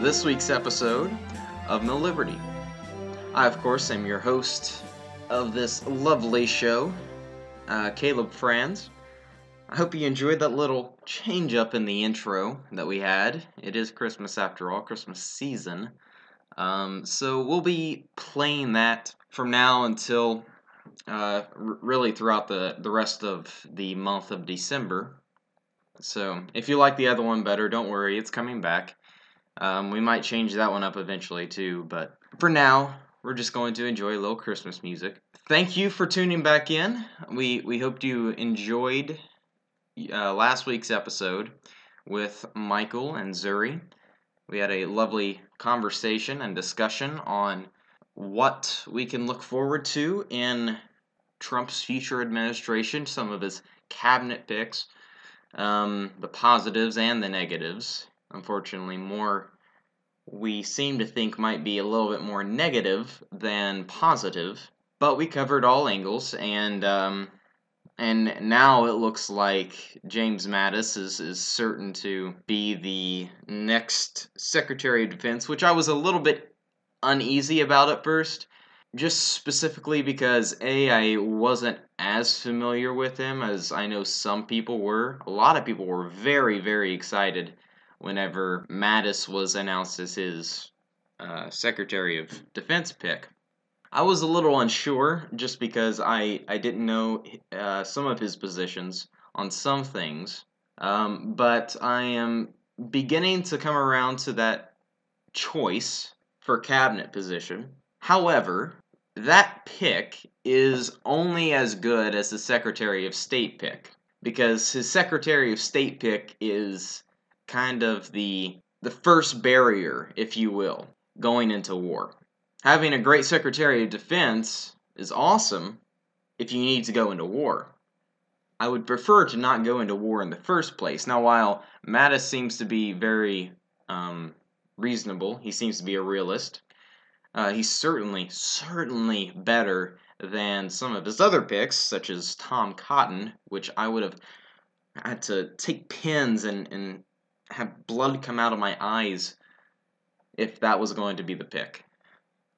this week's episode of No Liberty. I, of course, am your host of this lovely show, uh, Caleb Franz. I hope you enjoyed that little change up in the intro that we had. It is Christmas after all, Christmas season. Um, so we'll be playing that from now until uh, r- really throughout the, the rest of the month of December. So if you like the other one better, don't worry, it's coming back. Um, we might change that one up eventually too, but for now, we're just going to enjoy a little Christmas music. Thank you for tuning back in. We we hoped you enjoyed uh, last week's episode with Michael and Zuri. We had a lovely conversation and discussion on what we can look forward to in Trump's future administration, some of his cabinet picks, um, the positives and the negatives. Unfortunately, more we seem to think might be a little bit more negative than positive. But we covered all angles, and um, and now it looks like James Mattis is, is certain to be the next Secretary of Defense, which I was a little bit uneasy about at first, just specifically because A, I wasn't as familiar with him as I know some people were. A lot of people were very, very excited whenever Mattis was announced as his uh, Secretary of Defense pick. I was a little unsure just because I, I didn't know uh, some of his positions on some things, um, but I am beginning to come around to that choice for cabinet position. However, that pick is only as good as the Secretary of State pick because his Secretary of State pick is kind of the the first barrier, if you will, going into war having a great Secretary of Defense is awesome if you need to go into war. I would prefer to not go into war in the first place. Now, while Mattis seems to be very um, reasonable, he seems to be a realist. Uh, he's certainly, certainly better than some of his other picks, such as Tom Cotton, which I would have had to take pins and, and have blood come out of my eyes if that was going to be the pick.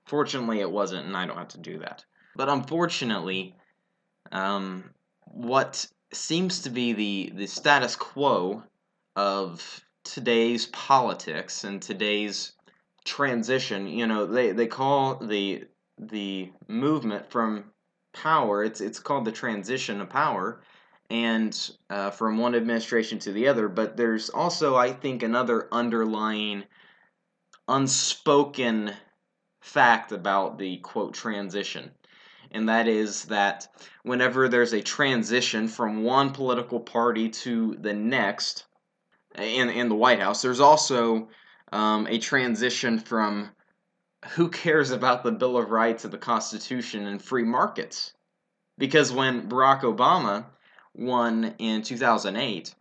Fortunately, it wasn't, and I don't have to do that. But unfortunately, um, what seems to be the, the status quo of today's politics and today's transition, you know, they, they call the the movement from power, it's, it's called the transition of power, and uh, from one administration to the other, but there's also, I think, another underlying unspoken fact about the quote transition. And that is that whenever there's a transition from one political party to the next in, in the White House, there's also um, a transition from who cares about the Bill of Rights of the Constitution and free markets. Because when Barack Obama won in 2008,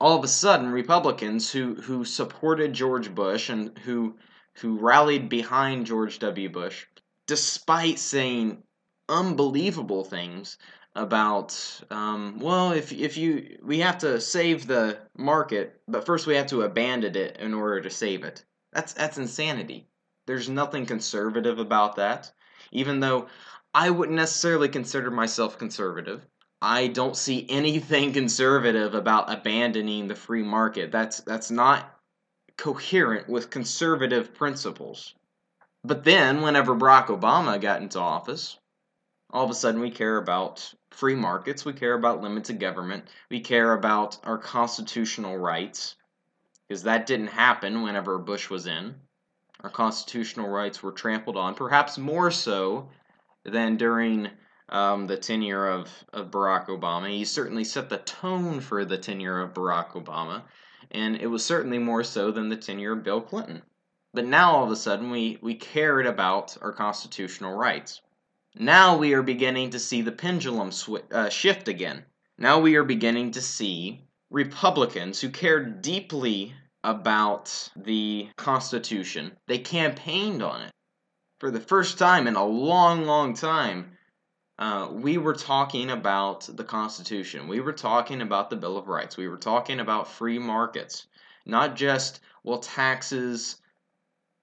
all of a sudden Republicans who, who supported George Bush and who who rallied behind George W. Bush, despite saying unbelievable things about um, well if, if you we have to save the market but first we have to abandon it in order to save it. That's that's insanity. There's nothing conservative about that. Even though i wouldn't necessarily consider myself conservative i don't see anything conservative about abandoning the free market that's that's not coherent with conservative principles. But then, whenever Barack Obama got into office, all of a sudden we care about free markets, we care about limited government, we care about our constitutional rights, because that didn't happen whenever Bush was in. Our constitutional rights were trampled on, perhaps more so than during um, the tenure of, of Barack Obama. He certainly set the tone for the tenure of Barack Obama and it was certainly more so than the tenure of Bill Clinton. But now all of a sudden we, we cared about our constitutional rights. Now we are beginning to see the pendulum sw- uh, shift again. Now we are beginning to see Republicans who cared deeply about the Constitution, they campaigned on it. For the first time in a long, long time, uh, we were talking about the Constitution. We were talking about the Bill of Rights. We were talking about free markets, not just well taxes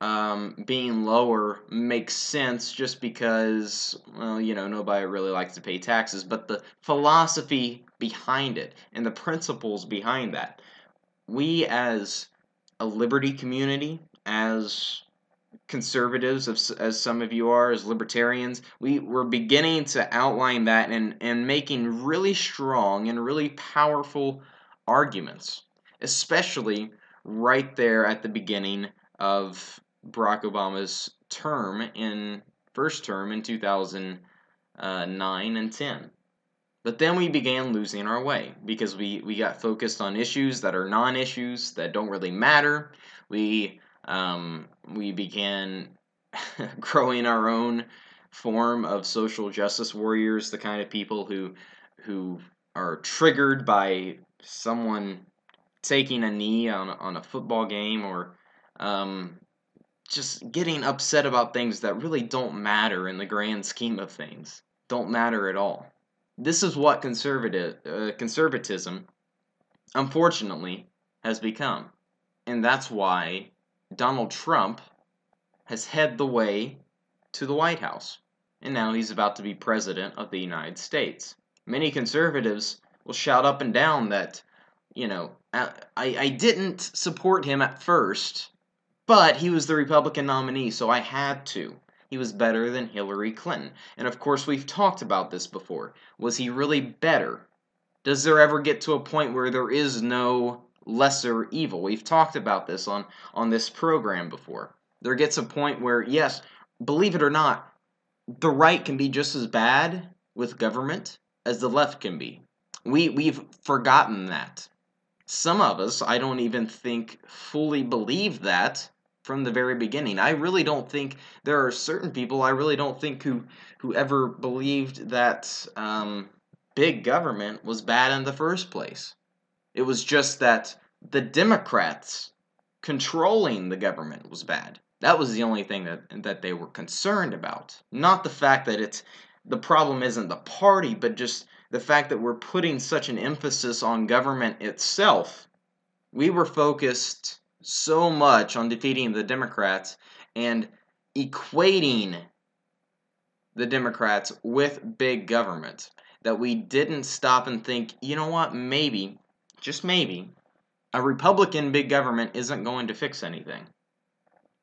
um, being lower makes sense just because well you know nobody really likes to pay taxes, but the philosophy behind it and the principles behind that. We as a liberty community, as conservatives, as some of you are, as libertarians, we, we're beginning to outline that and, and making really strong and really powerful arguments, especially right there at the beginning of Barack Obama's term in first term in 2009 and 10. But then we began losing our way because we, we got focused on issues that are non issues that don't really matter. We um, we began growing our own form of social justice warriors, the kind of people who who are triggered by someone taking a knee on on a football game or um, just getting upset about things that really don't matter in the grand scheme of things, don't matter at all. This is what conservative uh, conservatism, unfortunately, has become, and that's why Donald Trump has head the way to the White House, and now he's about to be president of the United States. Many conservatives will shout up and down that, you know, I, I didn't support him at first, but he was the Republican nominee, so I had to. He was better than Hillary Clinton. And of course, we've talked about this before. Was he really better? Does there ever get to a point where there is no lesser evil. We've talked about this on on this program before. There gets a point where yes, believe it or not, the right can be just as bad with government as the left can be. We we've forgotten that. Some of us, I don't even think fully believe that from the very beginning. I really don't think there are certain people. I really don't think who who ever believed that um, big government was bad in the first place. It was just that the Democrats controlling the government was bad. That was the only thing that that they were concerned about. Not the fact that it's the problem isn't the party, but just the fact that we're putting such an emphasis on government itself. We were focused so much on defeating the Democrats and equating the Democrats with big government that we didn't stop and think, you know what, maybe just maybe, a Republican big government isn't going to fix anything.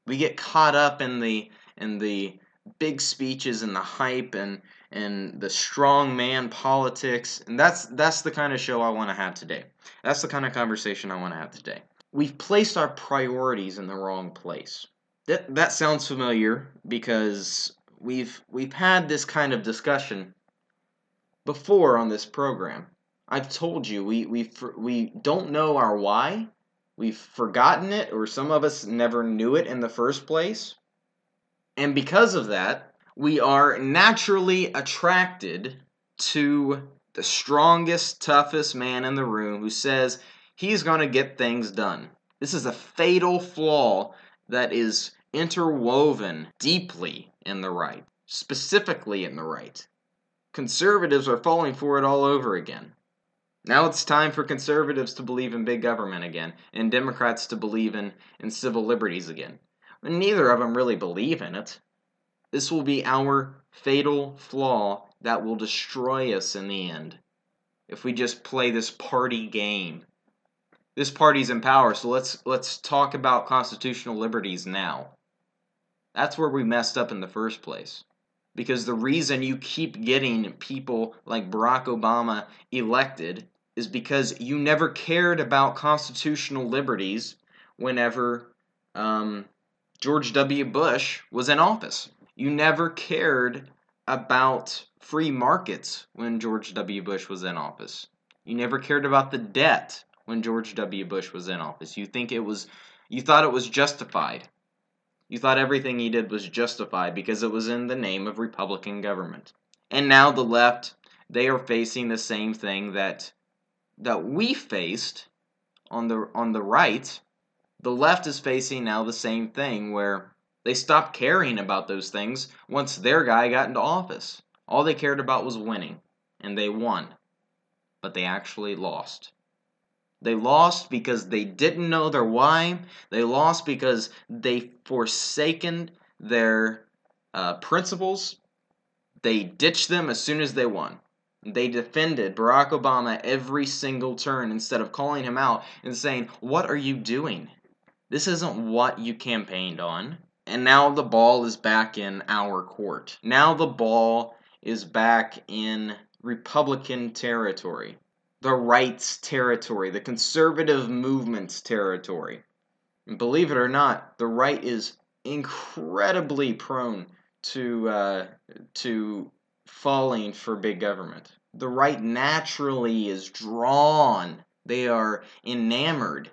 We get caught up in the in the big speeches and the hype and and the strong man politics, and that's that's the kind of show I want to have today. That's the kind of conversation I want to have today. We've placed our priorities in the wrong place. That that sounds familiar because we've we've had this kind of discussion before on this program. I've told you we we we don't know our why. We've forgotten it, or some of us never knew it in the first place. And because of that, we are naturally attracted to the strongest, toughest man in the room who says he's going to get things done. This is a fatal flaw that is interwoven deeply in the right, specifically in the right. Conservatives are falling for it all over again. Now it's time for conservatives to believe in big government again, and Democrats to believe in, in civil liberties again. Neither of them really believe in it. This will be our fatal flaw that will destroy us in the end if we just play this party game. This party's in power, so let's let's talk about constitutional liberties now. That's where we messed up in the first place. Because the reason you keep getting people like Barack Obama elected is because you never cared about constitutional liberties whenever um, George W. Bush was in office. You never cared about free markets when George W. Bush was in office. You never cared about the debt when George W. Bush was in office. You think it was you thought it was justified. You thought everything he did was justified because it was in the name of Republican government. And now the left, they are facing the same thing that that we faced on the on the right, the left is facing now the same thing where they stopped caring about those things once their guy got into office. All they cared about was winning, and they won. But they actually lost. They lost because they didn't know their why. They lost because they forsaken their uh, principles. They ditched them as soon as they won. They defended Barack Obama every single turn instead of calling him out and saying, What are you doing? This isn't what you campaigned on. And now the ball is back in our court. Now the ball is back in Republican territory, the right's territory, the conservative movement's territory. And believe it or not, the right is incredibly prone to uh, to falling for big government. The right naturally is drawn. They are enamored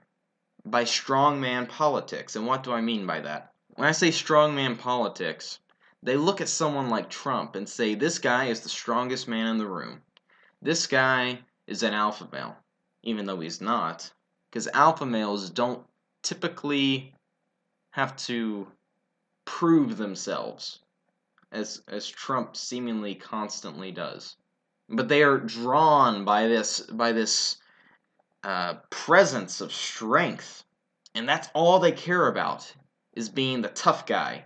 by strongman politics. And what do I mean by that? When I say strongman politics, they look at someone like Trump and say, this guy is the strongest man in the room. This guy is an alpha male, even though he's not. Because alpha males don't typically have to prove themselves as as Trump seemingly constantly does. But they are drawn by this by this uh, presence of strength, and that's all they care about is being the tough guy,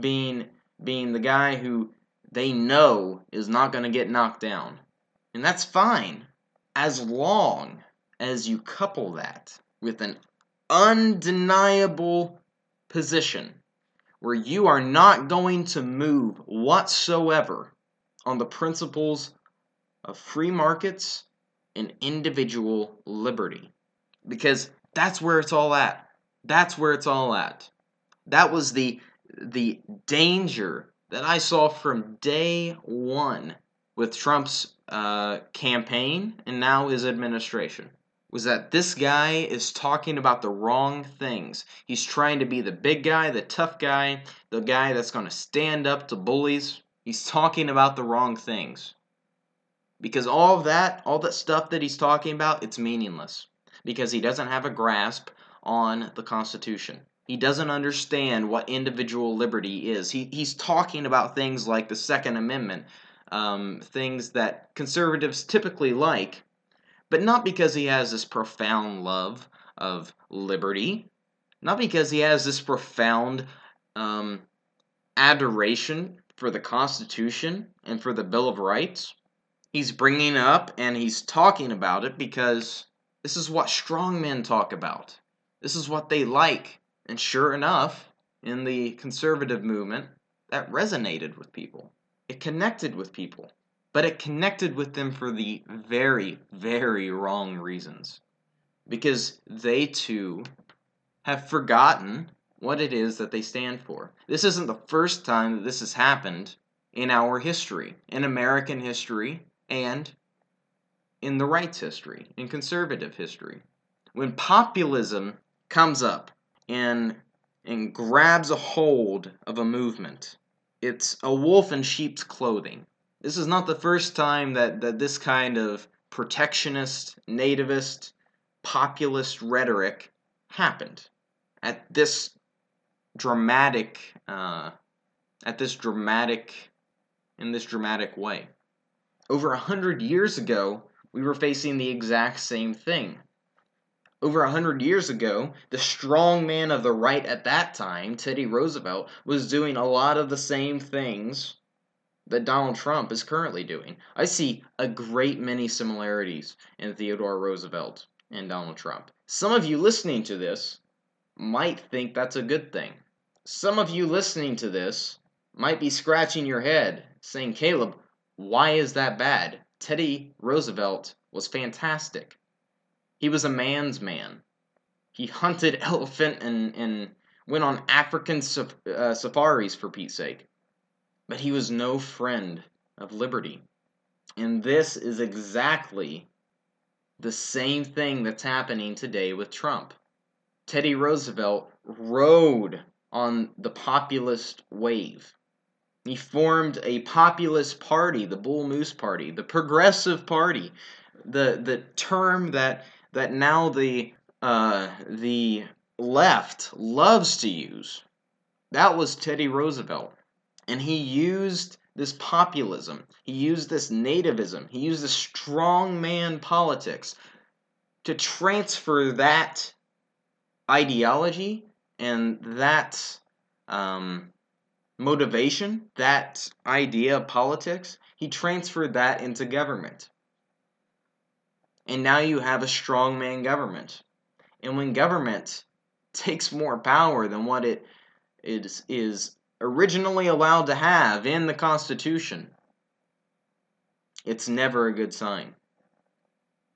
being being the guy who they know is not going to get knocked down, and that's fine as long as you couple that with an undeniable position where you are not going to move whatsoever on the principles of free markets and individual liberty. Because that's where it's all at. That's where it's all at. That was the the danger that I saw from day one with Trump's uh, campaign and now his administration was that this guy is talking about the wrong things. He's trying to be the big guy, the tough guy, the guy that's going to stand up to bullies. He's talking about the wrong things. Because all of that, all that stuff that he's talking about, it's meaningless. Because he doesn't have a grasp on the Constitution. He doesn't understand what individual liberty is. He, he's talking about things like the Second Amendment, um, things that conservatives typically like, but not because he has this profound love of liberty, not because he has this profound um, adoration for the Constitution and for the Bill of Rights. He's bringing up and he's talking about it because this is what strong men talk about. This is what they like. And sure enough, in the conservative movement, that resonated with people. It connected with people but it connected with them for the very, very wrong reasons. Because they too have forgotten what it is that they stand for. This isn't the first time that this has happened in our history, in American history, and in the rights history, in conservative history. When populism comes up and and grabs a hold of a movement, it's a wolf in sheep's clothing. This is not the first time that, that this kind of protectionist, nativist, populist rhetoric happened at this dramatic, uh, at this dramatic, in this dramatic way. Over a hundred years ago, we were facing the exact same thing. Over a hundred years ago, the strong man of the right at that time, Teddy Roosevelt, was doing a lot of the same things that Donald Trump is currently doing. I see a great many similarities in Theodore Roosevelt and Donald Trump. Some of you listening to this might think that's a good thing. Some of you listening to this might be scratching your head saying, Caleb, why is that bad? Teddy Roosevelt was fantastic. He was a man's man. He hunted elephant and, and went on African saf- uh, safaris for Pete's sake. But he was no friend of liberty. And this is exactly the same thing that's happening today with Trump. Teddy Roosevelt rode on the populist wave. He formed a populist party, the Bull Moose Party, the Progressive Party, the the term that that now the uh, the left loves to use. That was Teddy Roosevelt and he used this populism. He used this nativism. He used this strongman politics to transfer that ideology and that um, motivation, that idea of politics, he transferred that into government. And now you have a strongman government. And when government takes more power than what it is, is originally allowed to have in the Constitution, it's never a good sign.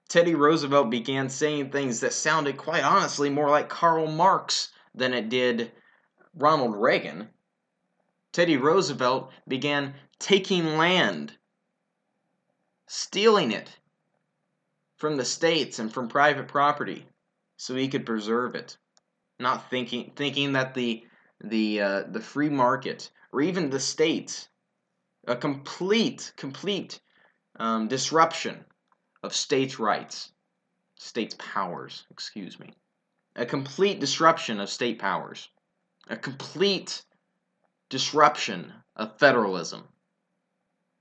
Teddy Roosevelt began saying things that sounded quite honestly more like Karl Marx than it did Ronald Reagan. Teddy Roosevelt began taking land, stealing it from the states and from private property so he could preserve it. Not thinking thinking that the the uh, the free market or even the states a complete complete um, disruption of states' rights, states' powers, excuse me. A complete disruption of state powers. A complete disruption of federalism.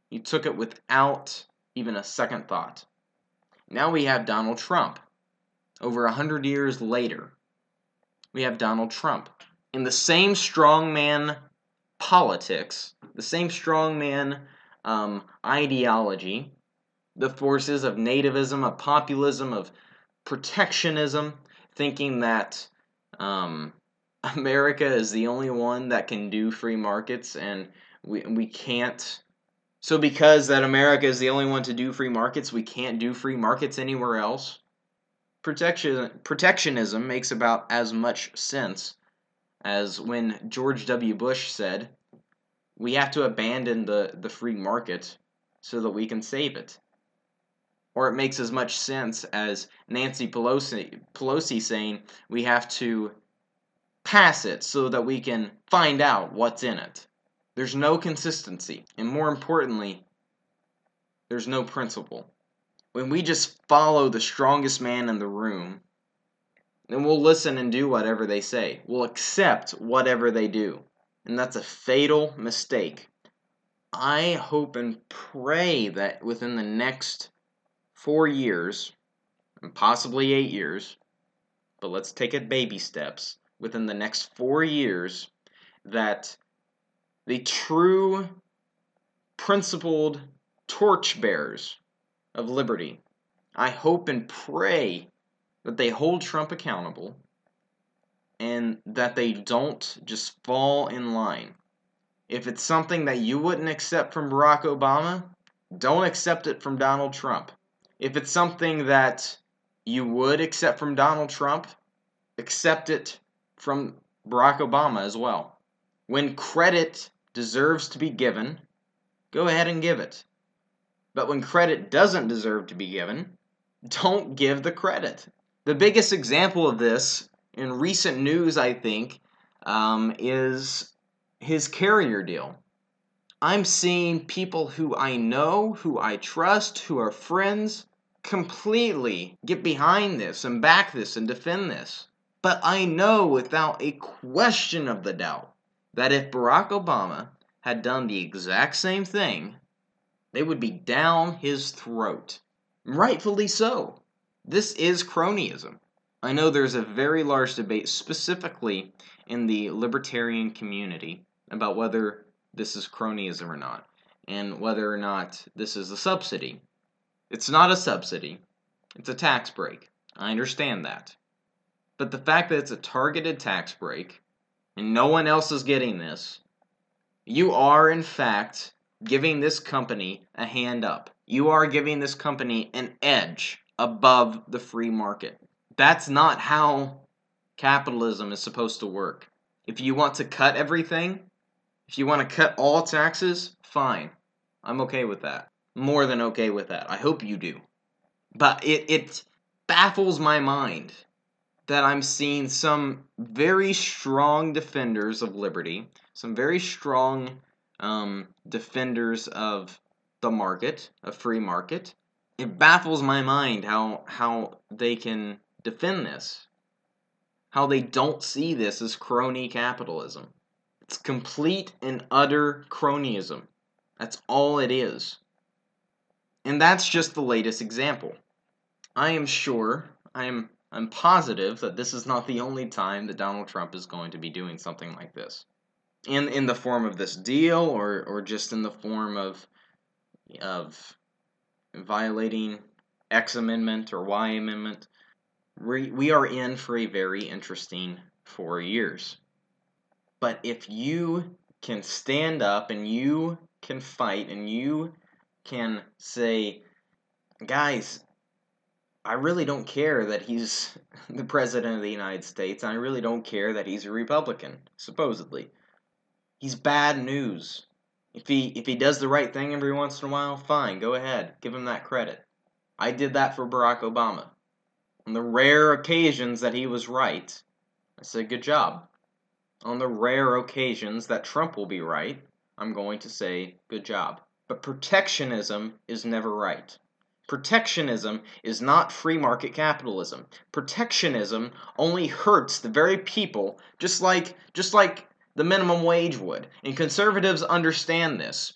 He took it without even a second thought. Now we have Donald Trump. Over a hundred years later, we have Donald Trump. In the same strongman politics, the same strongman um, ideology, the forces of nativism, of populism, of protectionism, thinking that um, America is the only one that can do free markets and we, we can't. So, because that America is the only one to do free markets, we can't do free markets anywhere else? Protection, protectionism makes about as much sense as when George W. Bush said, we have to abandon the, the free market so that we can save it or it makes as much sense as Nancy Pelosi, Pelosi saying we have to pass it so that we can find out what's in it. There's no consistency, and more importantly, there's no principle. When we just follow the strongest man in the room, then we'll listen and do whatever they say. We'll accept whatever they do. And that's a fatal mistake. I hope and pray that within the next four years, and possibly eight years, but let's take it baby steps, within the next four years, that the true principled torchbearers of liberty, I hope and pray that they hold Trump accountable and that they don't just fall in line. If it's something that you wouldn't accept from Barack Obama, don't accept it from Donald Trump. If it's something that you would accept from Donald Trump, accept it from Barack Obama as well. When credit deserves to be given, go ahead and give it. But when credit doesn't deserve to be given, don't give the credit. The biggest example of this in recent news, I think, um, is his Carrier deal. I'm seeing people who I know, who I trust, who are friends, completely get behind this and back this and defend this. But I know without a question of the doubt that if Barack Obama had done the exact same thing, they would be down his throat. Rightfully so. This is cronyism. I know there's a very large debate specifically in the libertarian community about whether this is cronyism or not, and whether or not this is a subsidy. It's not a subsidy, it's a tax break. I understand that. But the fact that it's a targeted tax break and no one else is getting this, you are in fact giving this company a hand up. You are giving this company an edge above the free market. That's not how capitalism is supposed to work. If you want to cut everything, if you want to cut all taxes, fine. I'm okay with that more than okay with that. I hope you do. But it, it baffles my mind that I'm seeing some very strong defenders of liberty, some very strong um, defenders of the market, a free market. It baffles my mind how how they can defend this, how they don't see this as crony capitalism. It's complete and utter cronyism. That's all it is. And that's just the latest example. I am sure, I am I'm positive that this is not the only time that Donald Trump is going to be doing something like this. In in the form of this deal or or just in the form of of violating X amendment or Y amendment. We, we are in for a very interesting 4 years. But if you can stand up and you can fight and you can say, guys, I really don't care that he's the president of the United States. I really don't care that he's a Republican, supposedly. He's bad news. If he if he does the right thing every once in a while, fine, go ahead. Give him that credit. I did that for Barack Obama. On the rare occasions that he was right, I said good job. On the rare occasions that Trump will be right, I'm going to say good job. But protectionism is never right. Protectionism is not free market capitalism. Protectionism only hurts the very people just like just like the minimum wage would. And conservatives understand this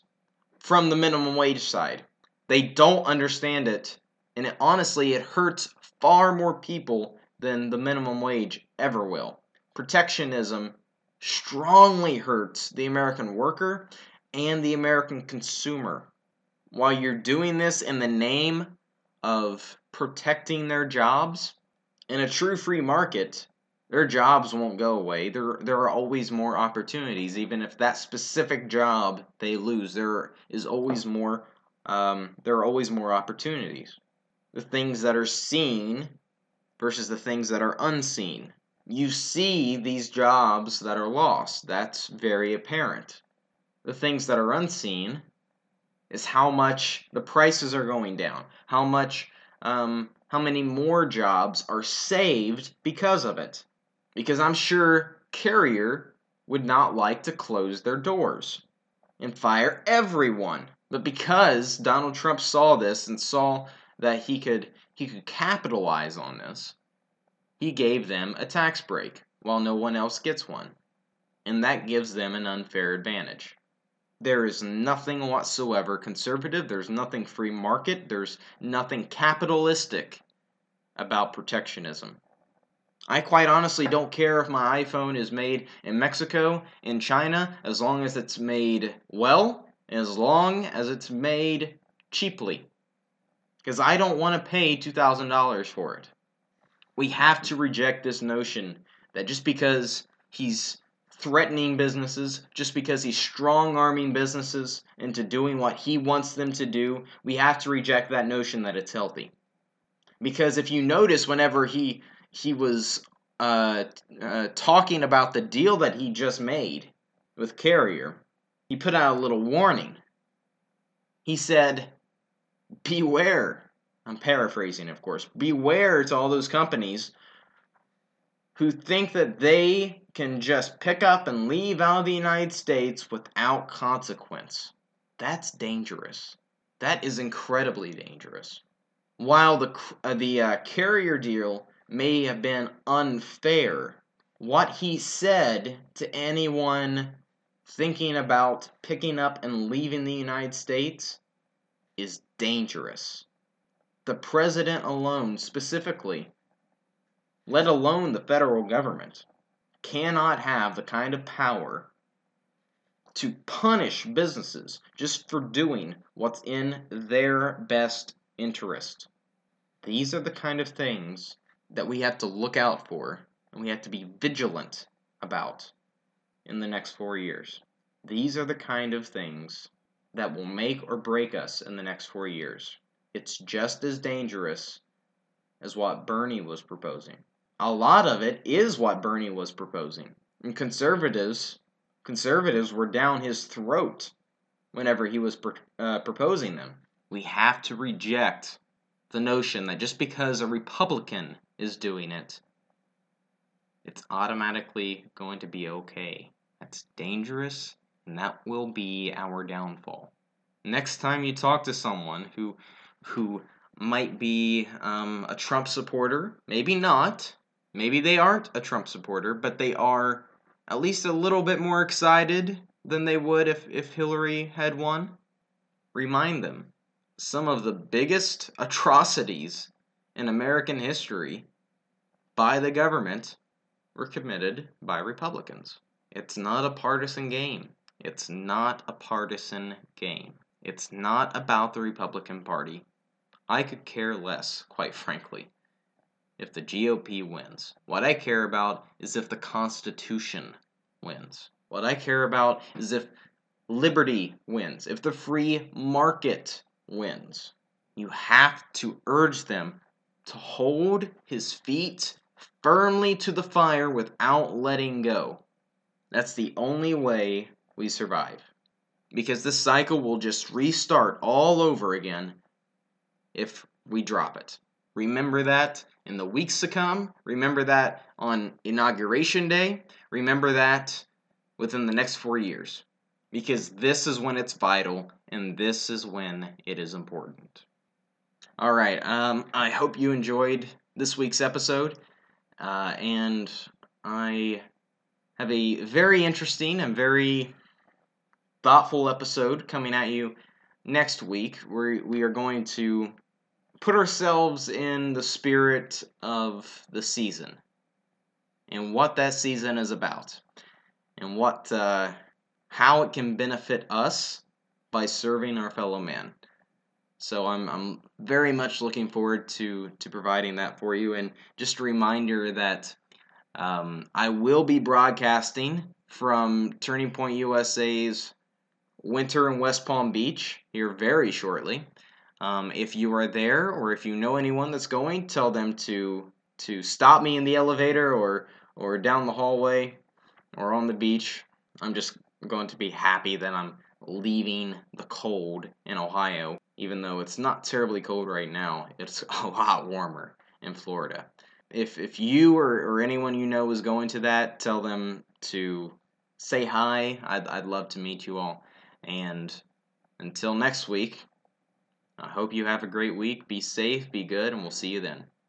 from the minimum wage side. They don't understand it, and it, honestly, it hurts far more people than the minimum wage ever will. Protectionism strongly hurts the American worker and the American consumer. While you're doing this in the name of protecting their jobs, in a true free market, their jobs won't go away. There there are always more opportunities, even if that specific job they lose. There is always more. Um, there are always more opportunities. The things that are seen versus the things that are unseen. You see these jobs that are lost. That's very apparent. The things that are unseen is how much the prices are going down, how much, um, how many more jobs are saved because of it because I'm sure Carrier would not like to close their doors and fire everyone. But because Donald Trump saw this and saw that he could he could capitalize on this, he gave them a tax break while no one else gets one. And that gives them an unfair advantage. There is nothing whatsoever conservative, there's nothing free market, there's nothing capitalistic about protectionism. I quite honestly don't care if my iPhone is made in Mexico, in China, as long as it's made well, as long as it's made cheaply. Because I don't want to pay $2,000 for it. We have to reject this notion that just because he's threatening businesses, just because he's strong arming businesses into doing what he wants them to do, we have to reject that notion that it's healthy. Because if you notice, whenever he he was uh, uh, talking about the deal that he just made with Carrier, he put out a little warning. He said, Beware. I'm paraphrasing, of course. Beware to all those companies who think that they can just pick up and leave out of the United States without consequence. That's dangerous. That is incredibly dangerous. While the uh, the uh, Carrier deal may have been unfair. What he said to anyone thinking about picking up and leaving the United States is dangerous. The president alone, specifically, let alone the federal government, cannot have the kind of power to punish businesses just for doing what's in their best interest. These are the kind of things that we have to look out for and we have to be vigilant about in the next four years. These are the kind of things that will make or break us in the next four years. It's just as dangerous as what Bernie was proposing. A lot of it is what Bernie was proposing. And conservatives, conservatives were down his throat whenever he was uh, proposing them. We have to reject the notion that just because a Republican is doing it, it's automatically going to be okay. That's dangerous, and that will be our downfall. Next time you talk to someone who who might be um, a Trump supporter, maybe not, maybe they aren't a Trump supporter, but they are at least a little bit more excited than they would if, if Hillary had won. remind them some of the biggest atrocities in American history by the government were committed by Republicans. It's not a partisan game. It's not a partisan game. It's not about the Republican Party. I could care less, quite frankly, if the GOP wins. What I care about is if the Constitution wins. What I care about is if liberty wins, if the free market wins. You have to urge them to hold his feet firmly to the fire without letting go. That's the only way we survive. Because this cycle will just restart all over again if we drop it. Remember that in the weeks to come. Remember that on Inauguration Day. Remember that within the next four years. Because this is when it's vital and this is when it is important. All right, um, I hope you enjoyed this week's episode. Uh, and I have a very interesting and very thoughtful episode coming at you next week. We we are going to put ourselves in the spirit of the season and what that season is about and what uh, how it can benefit us by serving our fellow man. So I'm I'm very much looking forward to to providing that for you. And just a reminder that um, I will be broadcasting from Turning Point USA's Winter in West Palm Beach here very shortly. Um, if you are there or if you know anyone that's going, tell them to to stop me in the elevator or or down the hallway or on the beach. I'm just going to be happy that I'm leaving the cold in Ohio even though it's not terribly cold right now, it's a lot warmer in Florida. If, if you or, or anyone you know is going to that, tell them to say hi. I'd, I'd love to meet you all. And until next week, I hope you have a great week. Be safe, be good, and we'll see you then.